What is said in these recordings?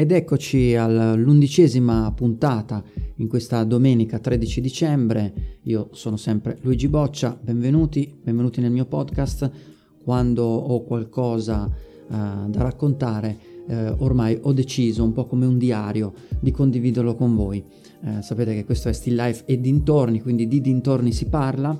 Ed eccoci all'undicesima puntata in questa domenica 13 dicembre. Io sono sempre Luigi Boccia, benvenuti, benvenuti nel mio podcast. Quando ho qualcosa uh, da raccontare, uh, ormai ho deciso, un po' come un diario, di condividerlo con voi. Uh, sapete che questo è Still Life e dintorni, quindi di dintorni si parla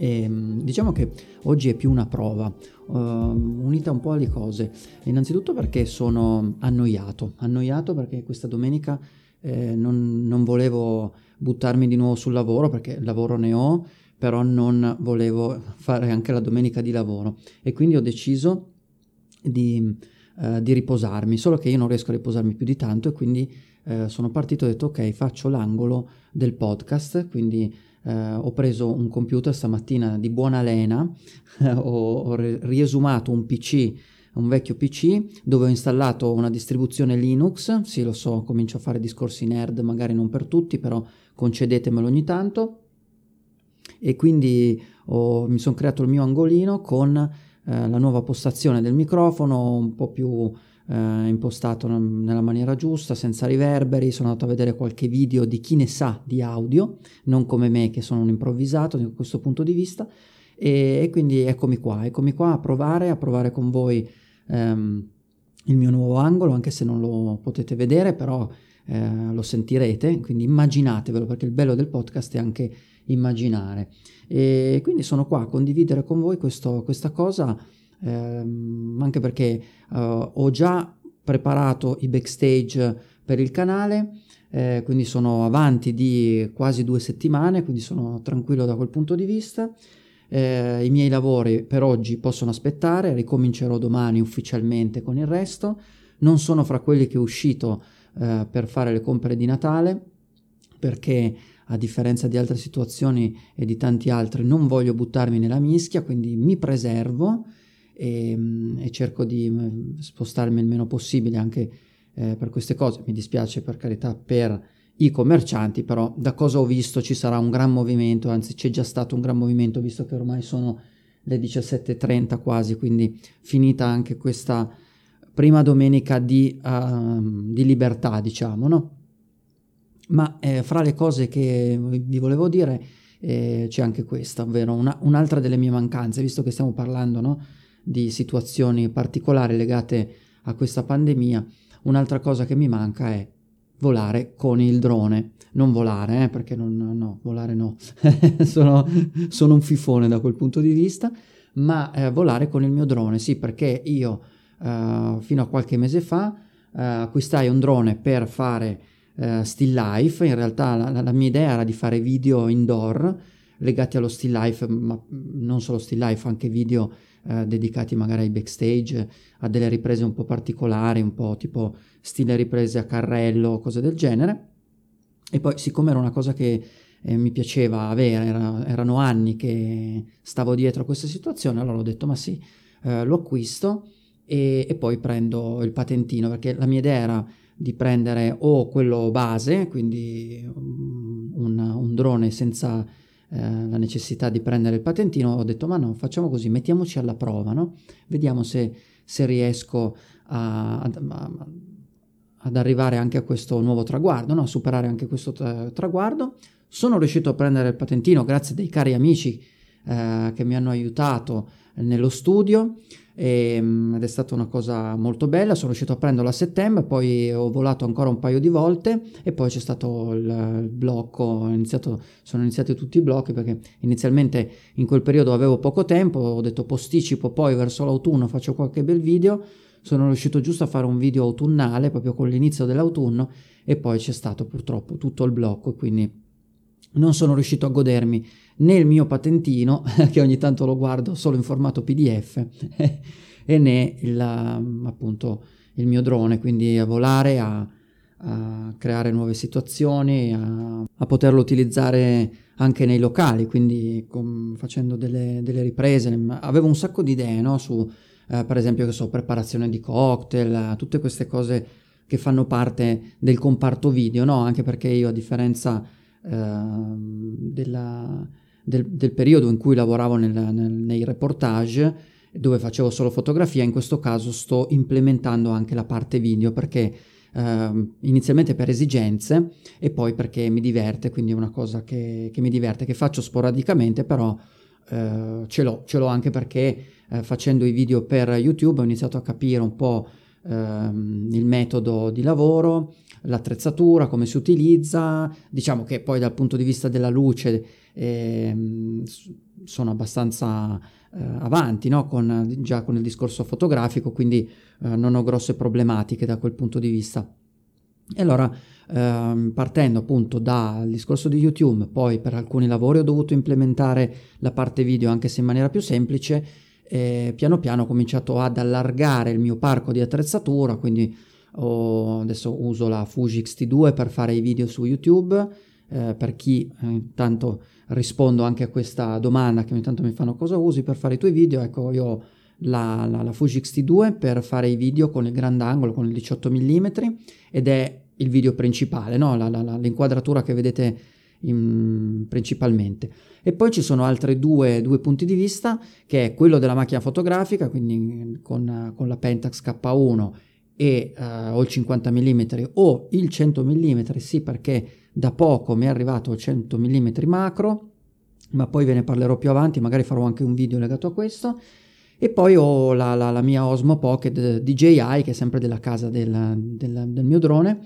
e, ehm, diciamo che oggi è più una prova, uh, unita un po' alle cose. Innanzitutto perché sono annoiato, annoiato perché questa domenica eh, non, non, volevo buttarmi di nuovo sul lavoro perché lavoro ne ho, però non volevo fare anche la domenica di lavoro e quindi ho deciso di, uh, di riposarmi, solo che io non riesco a riposarmi più di tanto e quindi uh, sono partito e ho detto ok faccio l'angolo del podcast, quindi eh, ho preso un computer stamattina di buona lena, ho, ho riesumato un PC un vecchio PC dove ho installato una distribuzione Linux, sì lo so, comincio a fare discorsi nerd, magari non per tutti, però concedetemelo ogni tanto, e quindi ho, mi sono creato il mio angolino con eh, la nuova postazione del microfono, un po' più eh, impostato nella maniera giusta, senza riverberi, sono andato a vedere qualche video di chi ne sa di audio, non come me che sono un improvvisato da questo punto di vista, e, e, quindi eccomi qua, eccomi qua a provare, a provare con voi ehm, il mio nuovo angolo, anche se non lo potete vedere, però eh, lo sentirete, quindi immaginatevelo perché il bello del podcast è anche immaginare. E quindi sono qua a condividere con voi questo, questa cosa ehm, anche perché uh, ho già preparato i backstage per il canale, eh, quindi sono avanti di quasi due settimane, quindi sono tranquillo da quel punto di vista. Eh, I miei lavori per oggi possono aspettare, ricomincerò domani ufficialmente con il resto. Non sono fra quelli che è uscito eh, per fare le compere di Natale, perché a differenza di altre situazioni e di tanti altri non voglio buttarmi nella mischia, quindi mi preservo e, ehm, e cerco di mm, spostarmi il meno possibile anche eh, per queste cose. Mi dispiace per carità per i commercianti, però da cosa ho visto ci sarà un gran movimento, anzi c'è già stato un gran movimento visto che ormai sono le 17.30 quasi, quindi finita anche questa prima domenica di, uh, di libertà, diciamo, no? Ma eh, fra le cose che vi volevo dire eh, c'è anche questa, ovvero una, un'altra delle mie mancanze, visto che stiamo parlando, no? Di situazioni particolari legate a questa pandemia, un'altra cosa che mi manca è volare con il drone. Non volare, eh, perché non, no, volare no, sono, sono, un fifone da quel punto di vista, ma eh, volare con il mio drone, sì, perché io eh, fino a qualche mese fa eh, acquistai un drone per fare eh, still life, in realtà la, la, mia idea era di fare video indoor legati allo still life, ma non solo still life, anche video eh, dedicati magari ai backstage, a delle riprese un po' particolari, un po' tipo stile riprese a carrello, cose del genere. E poi siccome era una cosa che eh, mi piaceva avere, era, erano anni che stavo dietro a questa situazione, allora ho detto ma sì, eh, lo acquisto e, e, poi prendo il patentino, perché la mia idea era di prendere o quello base, quindi un, un drone senza eh, la necessità di prendere il patentino, ho detto ma no, facciamo così, mettiamoci alla prova, no? vediamo se, se riesco a, a, ad arrivare anche a questo nuovo traguardo, no? a superare anche questo tra- traguardo. Sono riuscito a prendere il patentino grazie a dei cari amici eh, che mi hanno aiutato nello studio. Ehm, ed è stata una cosa molto bella, sono riuscito a prenderlo a settembre, poi ho volato ancora un paio di volte e poi c'è stato il, il blocco, iniziato, sono iniziati tutti i blocchi perché inizialmente in quel periodo avevo poco tempo, ho detto posticipo, poi verso l'autunno faccio qualche bel video, sono riuscito giusto a fare un video autunnale proprio con l'inizio dell'autunno e poi c'è stato purtroppo tutto il blocco quindi non sono riuscito a godermi né il mio patentino, che ogni tanto lo guardo solo in formato PDF, e né il, um, appunto il mio drone, quindi a volare, a, a creare nuove situazioni, a, a, poterlo utilizzare anche nei locali, quindi com, facendo delle, delle, riprese. Avevo un sacco di idee no? su, eh, per esempio, che so, preparazione di cocktail, tutte queste cose che fanno parte del comparto video, no? anche perché io a differenza eh, della del, del periodo in cui lavoravo nel, nel, nei reportage dove facevo solo fotografia, in questo caso sto implementando anche la parte video perché eh, inizialmente per esigenze e poi perché mi diverte, quindi è una cosa che, che mi diverte, che faccio sporadicamente, però eh, ce l'ho, ce l'ho anche perché eh, facendo i video per YouTube ho iniziato a capire un po' ehm, il metodo di lavoro, l'attrezzatura, come si utilizza, diciamo che poi dal punto di vista della luce ehm, sono abbastanza eh, avanti no? con, già con il discorso fotografico, quindi eh, non ho grosse problematiche da quel punto di vista. E allora, ehm, partendo appunto dal discorso di YouTube, poi per alcuni lavori ho dovuto implementare la parte video anche se in maniera più semplice, piano piano ho cominciato ad allargare il mio parco di attrezzatura, quindi ho, adesso uso la Fuji X-T2 per fare i video su YouTube, eh, per chi eh, intanto rispondo anche a questa domanda che ogni tanto mi fanno cosa usi per fare i tuoi video, ecco io ho la, la, la Fuji X-T2 per fare i video con il grandangolo, con il 18 mm ed è il video principale, no? la, l'inquadratura che vedete in, principalmente. E poi ci sono altri due, due, punti di vista, che è quello della macchina fotografica, quindi con, con la Pentax K1 e uh, o il 50 mm o il 100 mm, sì perché da poco mi è arrivato il 100 mm macro, ma poi ve ne parlerò più avanti, magari farò anche un video legato a questo. E poi ho la, la, la mia Osmo Pocket DJI, che è sempre della casa del, del, del mio drone,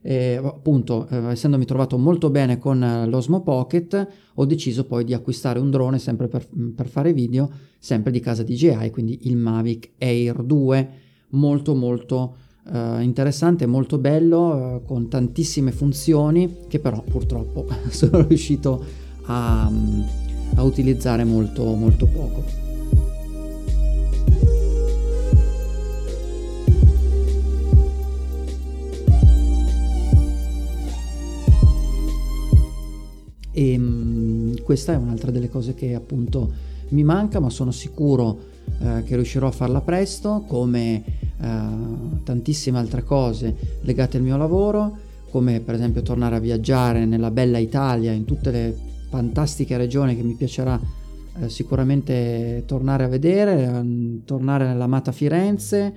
e, appunto, eh, essendomi trovato molto bene con eh, l'Osmo Pocket, ho deciso poi di acquistare un drone sempre per, per, fare video, sempre di casa DJI, quindi il Mavic Air 2, molto molto eh, interessante, molto bello, eh, con tantissime funzioni che però purtroppo sono riuscito a, mm, a utilizzare molto molto poco. e mh, mm, questa è un'altra delle cose che appunto mi manca ma sono sicuro eh, che riuscirò a farla presto come eh, tantissime altre cose legate al mio lavoro come per esempio tornare a viaggiare nella bella Italia in tutte le fantastiche regioni che mi piacerà eh, sicuramente tornare a vedere tornare nell'amata Firenze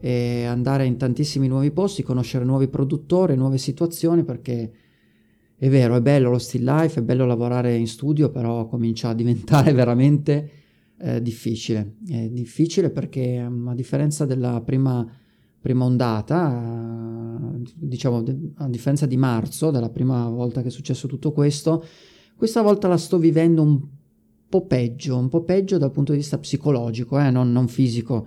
e andare in tantissimi nuovi posti conoscere nuovi produttori nuove situazioni perché è vero, è bello lo still life, è bello lavorare in studio, però comincia a diventare veramente eh, difficile. È difficile perché mm, a differenza della prima, prima ondata, diciamo a differenza di marzo, della prima volta che è successo tutto questo, questa volta la sto vivendo un po' peggio, un po' peggio dal punto di vista psicologico, eh, non, non, fisico.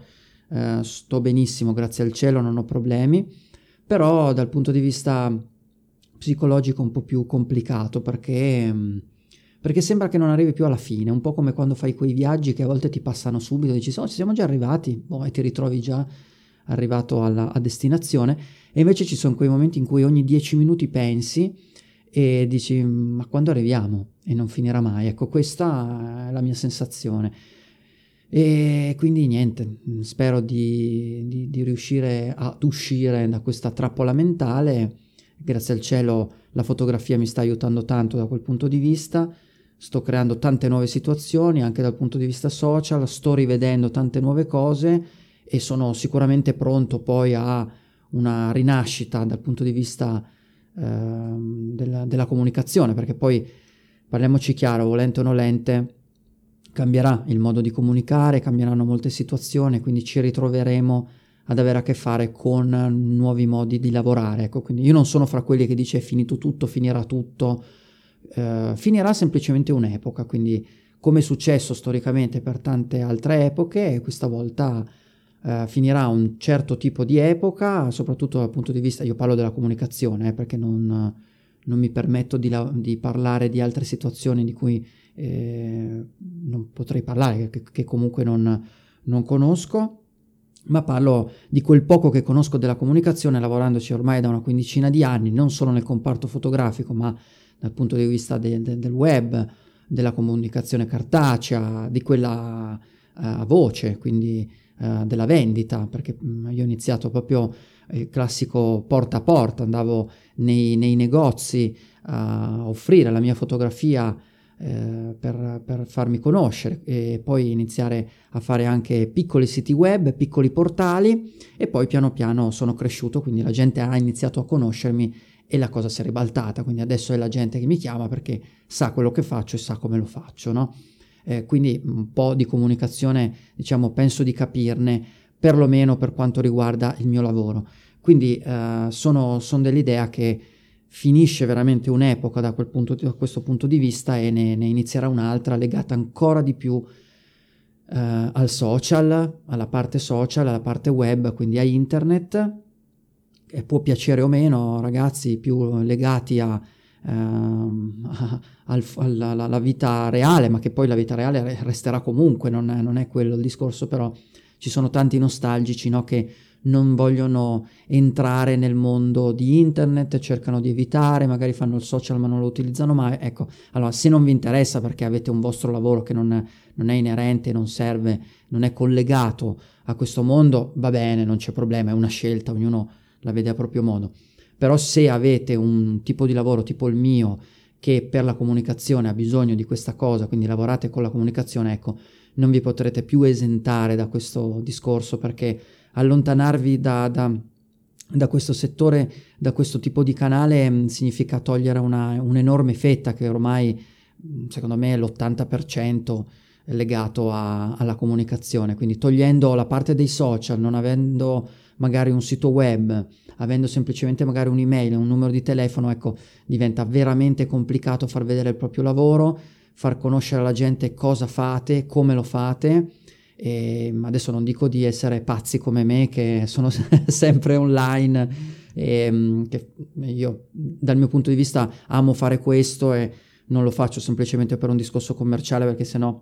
Eh, sto benissimo, grazie al cielo, non ho problemi, però dal punto di vista psicologico un po' più complicato perché, mm, perché sembra che non arrivi più alla fine, un po' come quando fai quei viaggi che a volte ti passano subito, dici oh ci siamo già arrivati, boh, e ti ritrovi già arrivato alla, a destinazione e invece ci sono quei momenti in cui ogni dieci minuti pensi e dici ma quando arriviamo? E non finirà mai, ecco questa è la mia sensazione. E quindi niente, spero di, di, di riuscire ad uscire da questa trappola mentale. Grazie al cielo la fotografia mi sta aiutando tanto da quel punto di vista, sto creando tante nuove situazioni anche dal punto di vista social, sto rivedendo tante nuove cose e sono sicuramente pronto poi a una rinascita dal punto di vista eh, della, della comunicazione, perché poi parliamoci chiaro, volente o nolente, cambierà il modo di comunicare, cambieranno molte situazioni, quindi ci ritroveremo ad avere a che fare con nuovi modi di lavorare. Ecco, quindi io non sono fra quelli che dice è finito tutto, finirà tutto, eh, finirà semplicemente un'epoca, quindi come è successo storicamente per tante altre epoche, questa volta eh, finirà un certo tipo di epoca, soprattutto dal punto di vista, io parlo della comunicazione, eh, perché non, non, mi permetto di, la, di, parlare di altre situazioni di cui eh, non potrei parlare, che, che comunque non, non conosco ma parlo di quel poco che conosco della comunicazione lavorandoci ormai da una quindicina di anni, non solo nel comparto fotografico, ma dal punto di vista de, de, del web, della comunicazione cartacea, di quella uh, a voce, quindi uh, della vendita, perché um, io ho iniziato proprio il classico porta a porta, andavo nei, nei negozi a offrire la mia fotografia eh, per, per, farmi conoscere e poi iniziare a fare anche piccoli siti web, piccoli portali e poi piano piano sono cresciuto, quindi la gente ha iniziato a conoscermi e la cosa si è ribaltata, quindi adesso è la gente che mi chiama perché sa quello che faccio e sa come lo faccio, no? Eh, quindi un po' di comunicazione, diciamo, penso di capirne, perlomeno per quanto riguarda il mio lavoro. Quindi eh, sono, sono dell'idea che finisce veramente un'epoca da, punto, da questo punto di vista e ne, ne, inizierà un'altra legata ancora di più eh, al social, alla parte social, alla parte web, quindi a internet. E può piacere o meno, ragazzi, più legati a, ehm, alla, vita reale, ma che poi la vita reale resterà comunque, non è, non è quello il discorso, però ci sono tanti nostalgici no, che non vogliono entrare nel mondo di internet, cercano di evitare, magari fanno il social ma non lo utilizzano mai. Ecco, allora se non vi interessa perché avete un vostro lavoro che non non è inerente, non serve, non è collegato a questo mondo, va bene, non c'è problema, è una scelta, ognuno la vede a proprio modo. Però se avete un tipo di lavoro tipo il mio che per la comunicazione ha bisogno di questa cosa, quindi lavorate con la comunicazione, ecco, non vi potrete più esentare da questo discorso perché allontanarvi da, da, da questo settore, da questo tipo di canale, mm, significa togliere una, un'enorme fetta che ormai, mm, secondo me, è l'80% legato a, alla comunicazione. Quindi togliendo la parte dei social, non avendo magari un sito web, avendo semplicemente magari un'email, un numero di telefono, ecco, diventa veramente complicato far vedere il proprio lavoro, far conoscere alla gente cosa fate, come lo fate. E adesso non dico di essere pazzi come me che sono sempre online e mm, che io dal mio punto di vista amo fare questo e non lo faccio semplicemente per un discorso commerciale perché sennò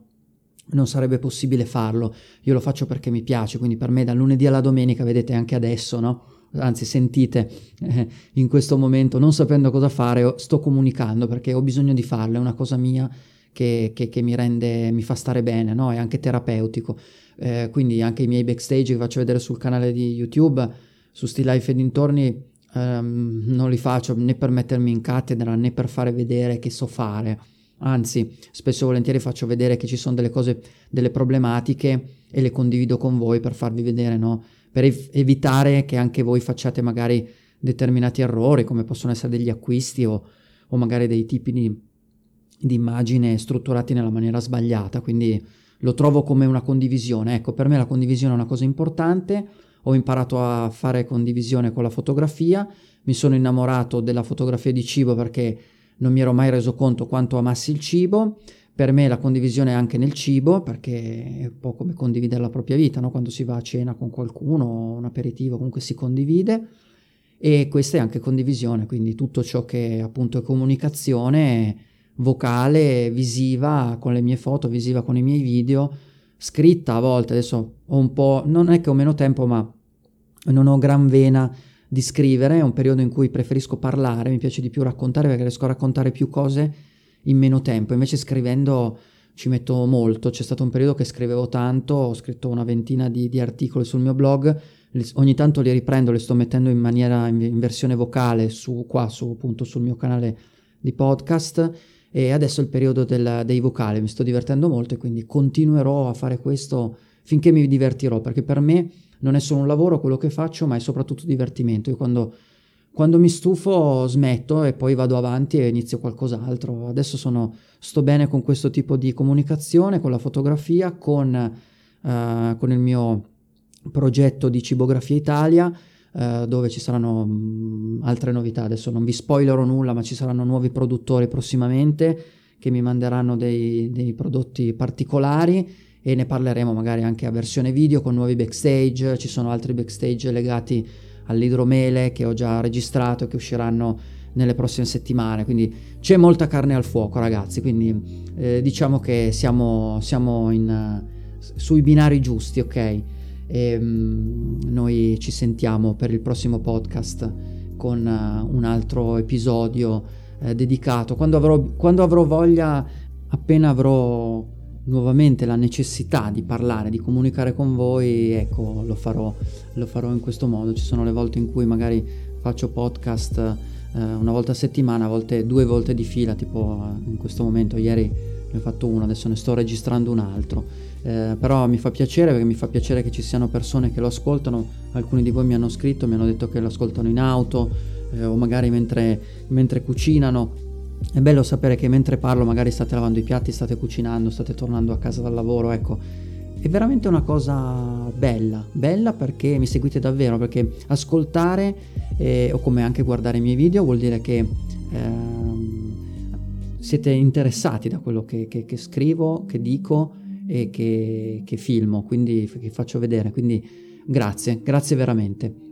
non sarebbe possibile farlo. Io lo faccio perché mi piace, quindi per me dal lunedì alla domenica, vedete anche adesso, no? Anzi, sentite eh, in questo momento, non sapendo cosa fare, sto comunicando perché ho bisogno di farlo, è una cosa mia che, che, che mi rende, mi fa stare bene, no? È anche terapeutico. Eh, quindi anche i miei backstage che faccio vedere sul canale di YouTube, su Still Life e dintorni, ehm, non li faccio né per mettermi in cattedra né per fare vedere che so fare. Anzi, spesso e volentieri faccio vedere che ci sono delle cose, delle problematiche e le condivido con voi per farvi vedere, no? Per ev- evitare che anche voi facciate magari determinati errori, come possono essere degli acquisti o, o magari dei tipi di di immagine strutturati nella maniera sbagliata, quindi lo trovo come una condivisione. Ecco, per me la condivisione è una cosa importante, ho imparato a fare condivisione con la fotografia, mi sono innamorato della fotografia di cibo perché non mi ero mai reso conto quanto amassi il cibo. Per me la condivisione è anche nel cibo, perché è un po' come condividere la propria vita, no? quando si va a cena con qualcuno, un aperitivo, comunque si condivide. E questa è anche condivisione, quindi tutto ciò che appunto è comunicazione vocale, visiva con le mie foto, visiva con i miei video, scritta a volte, adesso ho un po', non è che ho meno tempo, ma non ho gran vena di scrivere, è un periodo in cui preferisco parlare, mi piace di più raccontare perché riesco a raccontare più cose in meno tempo, invece scrivendo ci metto molto, c'è stato un periodo che scrivevo tanto, ho scritto una ventina di, di articoli sul mio blog, ogni tanto li riprendo, li sto mettendo in maniera in, in versione vocale su qua su appunto sul mio canale di podcast. E adesso è il periodo del, dei vocali, mi sto divertendo molto e quindi continuerò a fare questo finché mi divertirò, perché per me non è solo un lavoro quello che faccio, ma è soprattutto divertimento. Io quando, quando mi stufo smetto e poi vado avanti e inizio qualcos'altro. Adesso sono, sto bene con questo tipo di comunicazione, con la fotografia, con, uh, con il mio progetto di Cibografia Italia eh, dove ci saranno mh, mm, altre novità. Adesso non vi spoilerò nulla, ma ci saranno nuovi produttori prossimamente che mi manderanno dei, dei prodotti particolari e ne parleremo magari anche a versione video con nuovi backstage. Ci sono altri backstage legati all'idromele che ho già registrato e che usciranno nelle prossime settimane. Quindi c'è molta carne al fuoco, ragazzi. Quindi eh, diciamo che siamo, siamo in, sui binari giusti, ok? e um, noi ci sentiamo per il prossimo podcast con uh, un altro episodio uh, dedicato. Quando avrò, quando avrò voglia, appena avrò nuovamente la necessità di parlare, di comunicare con voi, ecco, lo farò, lo farò in questo modo. Ci sono le volte in cui magari faccio podcast eh, una volta a settimana, a volte due volte di fila, tipo eh, in questo momento, ieri ne ho fatto uno, adesso ne sto registrando un altro. Eh, però mi fa piacere perché mi fa piacere che ci siano persone che lo ascoltano, alcuni di voi mi hanno scritto, mi hanno detto che lo ascoltano in auto eh, o magari mentre, mentre cucinano. È bello sapere che mentre parlo magari state lavando i piatti, state cucinando, state tornando a casa dal lavoro, ecco. È veramente una cosa bella, bella perché mi seguite davvero, perché ascoltare eh, o come anche guardare i miei video vuol dire che eh, siete interessati da quello che, che, che scrivo, che dico e che, che filmo, quindi che faccio vedere. Quindi grazie, grazie veramente.